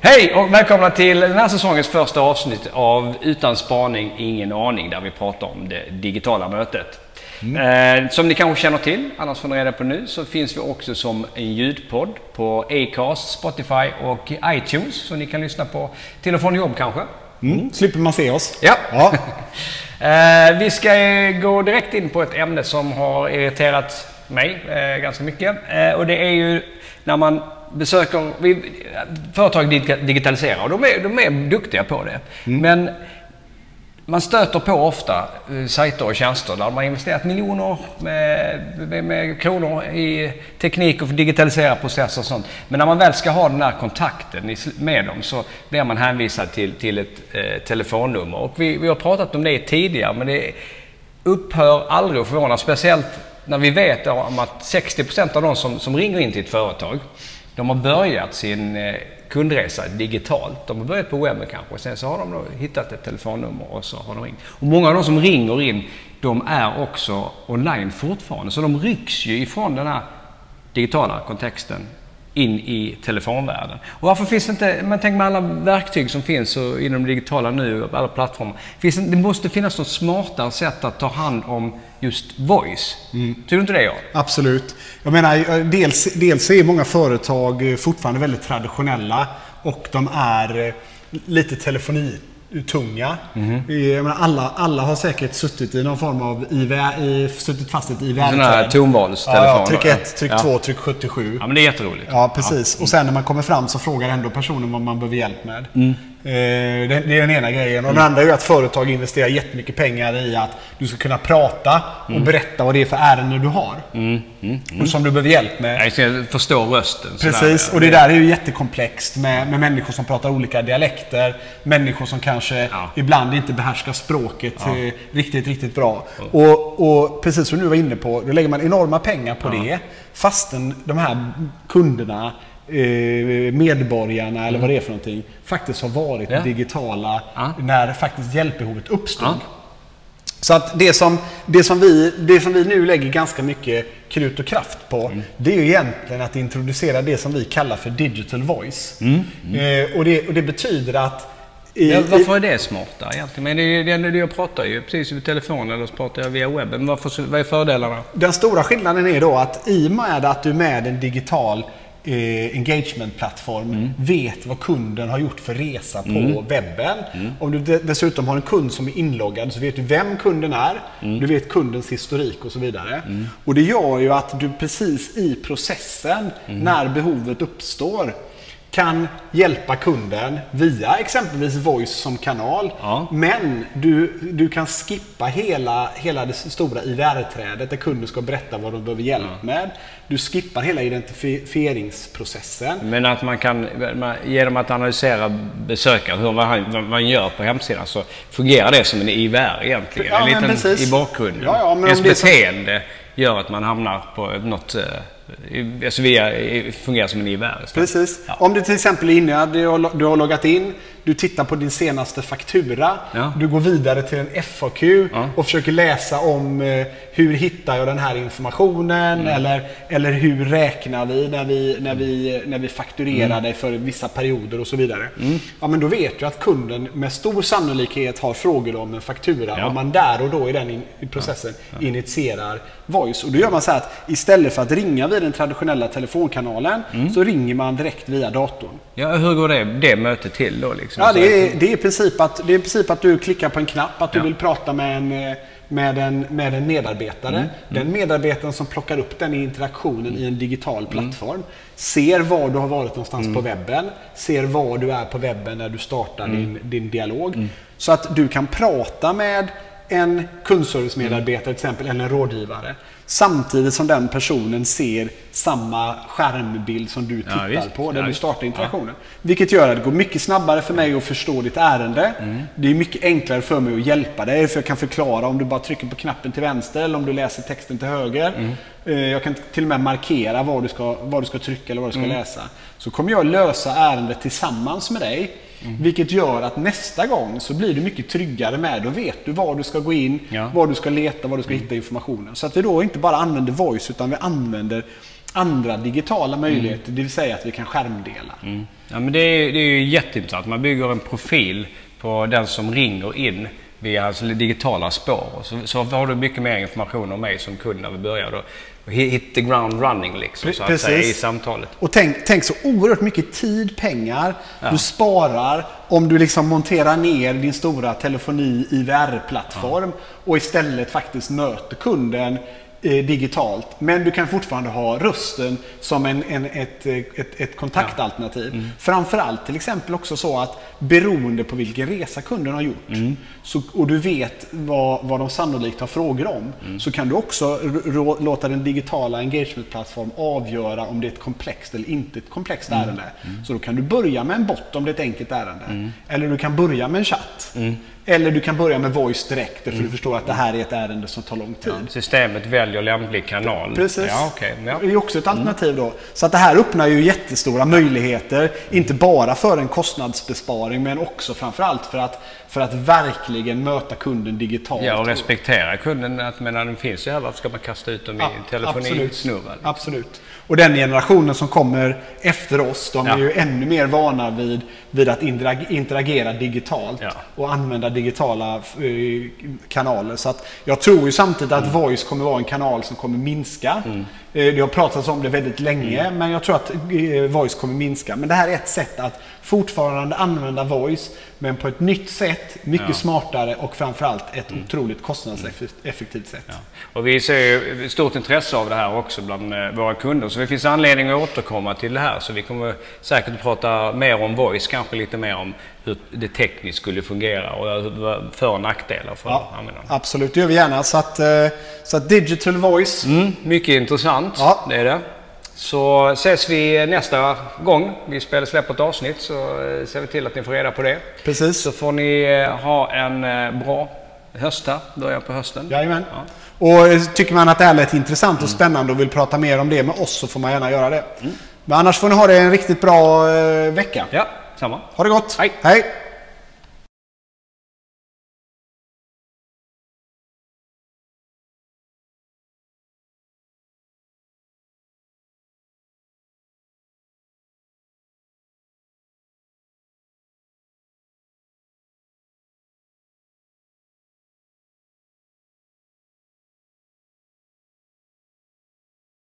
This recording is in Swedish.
Hej och välkomna till den här säsongens första avsnitt av Utan spaning, ingen aning där vi pratar om det digitala mötet. Eh, som ni kanske känner till, annars får ni reda på nu, så finns vi också som en ljudpodd på Acast, Spotify och iTunes. Så ni kan lyssna på till och från jobb kanske. Mm. Slipper man se oss. Ja. ja. Eh, vi ska gå direkt in på ett ämne som har irriterat mig eh, ganska mycket. Eh, och det är ju när man besöker... Vi, företag dig- digitaliserar och de är, de är duktiga på det. Men man stöter på ofta eh, sajter och tjänster där man har investerat miljoner med, med, med kronor i teknik och digitalisera processer och sånt. Men när man väl ska ha den här kontakten med dem så blir man hänvisad till, till ett eh, telefonnummer. Och vi, vi har pratat om det tidigare men det upphör aldrig att förvåna. Speciellt när vi vet om att 60% av de som, som ringer in till ett företag de har börjat sin eh, kundresa digitalt. De har börjat på webben kanske och sen så har de då hittat ett telefonnummer och så har de ringt. Och många av de som ringer in de är också online fortfarande. Så de rycks ju ifrån den här digitala kontexten in i telefonvärlden. Och varför finns det inte, man tänker med alla verktyg som finns och inom det digitala nu och alla plattformar. Finns det, det måste finnas något smartare sätt att ta hand om just voice. Tycker du inte det Jan? Absolut. Jag menar, eh, dels, dels är många företag eh, fortfarande väldigt traditionella och de är eh, lite telefonitunga. Eh, Jag menar, alla, alla har säkert suttit i någon form av IVR, i, suttit fast i ett IVR-träd. Sån här tonvalstelefon. Ja, ja, tryck då. 1, tryck ja. 2, tryck 77. Ja men det är jätteroligt. Ja, precis. Och sen när man kommer fram så frågar ändå personen vad man behöver hjälp med. Mm. Eh, det, är den ena grejen. Och den andra är att företag investerar jättemycket pengar i att du ska kunna prata och Mm. berätta vad det är för ärende du har. Och som du behöver hjälp med. Jag förstå rösten. sådär. Precis, och det där är ju jättekomplext med, med människor som pratar olika dialekter. Människor som kanske Ja. ibland inte behärskar språket eh, riktigt, riktigt bra. Och, och precis som du var inne på, då lägger man enorma pengar på det. Fastän de här kunderna, medborgarna eller vad det är för någonting, faktiskt har varit Ja. digitala Ja. när faktiskt hjälpbehovet uppstod. Ja. Så att det som, det, som vi, det som vi nu lägger ganska mycket krut och kraft på, Mm. det är ju egentligen att introducera det som vi kallar för digital voice. Mm. Eh, och, det, och det betyder att... I, Ja, i, varför är det smartare egentligen? Men det det, det jag pratar ju precis över telefon eller så pratar jag via webben. Varför, vad är fördelarna? den stora skillnaden är då att i och med att du med en digital eh, engagement-plattform vet vad kunden har gjort för resa på webben. Om du de- dessutom har en kund som är inloggad så vet du vem kunden är. Du vet kundens historik och så vidare. Och det gör ju att du precis i processen när behovet uppstår kan hjälpa kunden via exempelvis voice som kanal. Ja. Men du, du kan skippa hela, hela det stora IVR-trädet där kunden ska berätta vad de behöver hjälp med. Du skippar hela identifieringsprocessen. Men att man kan, genom att analysera besökare, hur man, vad man gör på hemsidan, så fungerar det som en IVR egentligen. Ja, en liten i bakgrunden. Ja, ja, Ens beteende gör att man hamnar på något, alltså via, fungerar som en IVR. Precis. Ja. Om du till exempel är inne, du har, lo- du har loggat in, du tittar på din senaste faktura, Ja. du går vidare till en FAQ Ja. och försöker läsa om eh, hur hittar jag den här informationen Mm. eller, eller hur räknar vi när vi, när vi, när vi fakturerar Mm. dig för vissa perioder och så vidare. Ja, men då vet du att kunden med stor sannolikhet har frågor om en faktura och man där och då i den in, i processen initierar voice. Och då gör man så här att istället för att ringa via den traditionella telefonkanalen Mm. så ringer man direkt via datorn. Ja, hur går det, det mötet till då? Liksom? Ja, det är, det är, i princip att, det är i princip att du klickar på en knapp, att du Ja. vill prata med en, eh, med en, med en medarbetare. Mm, Den medarbetaren som plockar upp den interaktionen i en digital Mm. plattform ser var du har varit någonstans på webben, ser var du är på webben när du startar Mm. din, din dialog. Så att du kan prata med en kundservicemedarbetare till exempel, eller en rådgivare. Samtidigt som den personen ser samma skärmbild som du tittar visst. på, där Ja, du startar interaktionen. Vilket gör att det går mycket snabbare för mig att förstå ditt ärende. Det är mycket enklare för mig att hjälpa dig, för jag kan förklara om du bara trycker på knappen till vänster eller om du läser texten till höger. Eh, Jag kan till och med markera vad du ska, vad du ska trycka eller vad du ska läsa. Så kommer jag lösa ärendet tillsammans med dig. Vilket gör att nästa gång så blir du mycket tryggare med. Då vet du var du ska gå in, Ja. var du ska leta, var du ska hitta informationen. Så att vi då inte bara använder voice utan vi använder andra digitala möjligheter, det vill säga att vi kan skärmdela. Mm. Ja, men det, är, det är ju jätteintressant. Man bygger en profil på den som ringer in via hans digitala spår. Så, så har du mycket mer information om mig som kund när vi börjar. Då. Hit the ground running liksom, så att säga, i samtalet. Och tänk, tänk så oerhört mycket tid, pengar ja. du sparar om du liksom monterar ner din stora telefoni IVR-plattform ja. och istället faktiskt möter kunden digitalt. Men du kan fortfarande ha rösten som en, en ett, ett, ett kontaktalternativ. Ja. Mm. Framförallt till exempel också så att beroende på vilken resa kunden har gjort mm. så, och du vet vad, vad de sannolikt har frågor om mm. så kan du också låta den digitala engagementplattform avgöra om det är ett komplext eller inte ett komplext mm. ärende. Mm. Så då kan du börja med en bot om det är ett enkelt ärende. Mm. Eller du kan börja med en chatt. Eller du kan börja med voice direkt för mm. du förstår att det här är ett ärende som tar lång tid. Ja, systemet väljer lämplig kanal. Precis. Ja, okay. ja. Det är också ett alternativ då. Så att det här öppnar ju jättestora möjligheter. Inte bara för en kostnadsbesparing men också framförallt för att, för att verkligen möta kunden digitalt. Ja, och respektera kunden. Att, men den finns ju här, varför ska man kasta ut dem i ja, telefonisnurran? Liksom? Absolut. Och den generationen som kommer efter oss, de är ja. ju ännu mer vana vid, vid att interagera digitalt ja. och använda digitala eh, kanaler. Så att jag tror ju samtidigt att mm. voice kommer vara en kanal som kommer minska. Mm. Eh, det har pratats om det väldigt länge, mm. men jag tror att eh, voice kommer minska. Men det här är ett sätt att fortfarande använda voice, men på ett nytt sätt, mycket ja. smartare och framförallt ett mm. otroligt kostnadseffektivt sätt. Ja. Och vi ser ju stort intresse av det här också bland eh, våra kunder, så det finns anledning att återkomma till det här. Så vi kommer säkert att prata mer om voice, kanske lite mer om hur det tekniskt skulle fungera och för och nackdelar för ja. Absolut, det gör vi gärna. Så att, så att digital voice. Mm, mycket intressant, ja. det är det. Så ses vi nästa gång vi spelar, släpper ett avsnitt så eh, ser vi till att ni får reda på det. Precis. Så får ni eh, ha en eh, bra höst här, början på hösten. Jajamän. Ja. Och tycker man att det här lät intressant och spännande och vill prata mer om det med oss så får man gärna göra det. Mm. Men annars får ni ha det en riktigt bra vecka. Ja, samma. Ha det gott. Hej. Hej.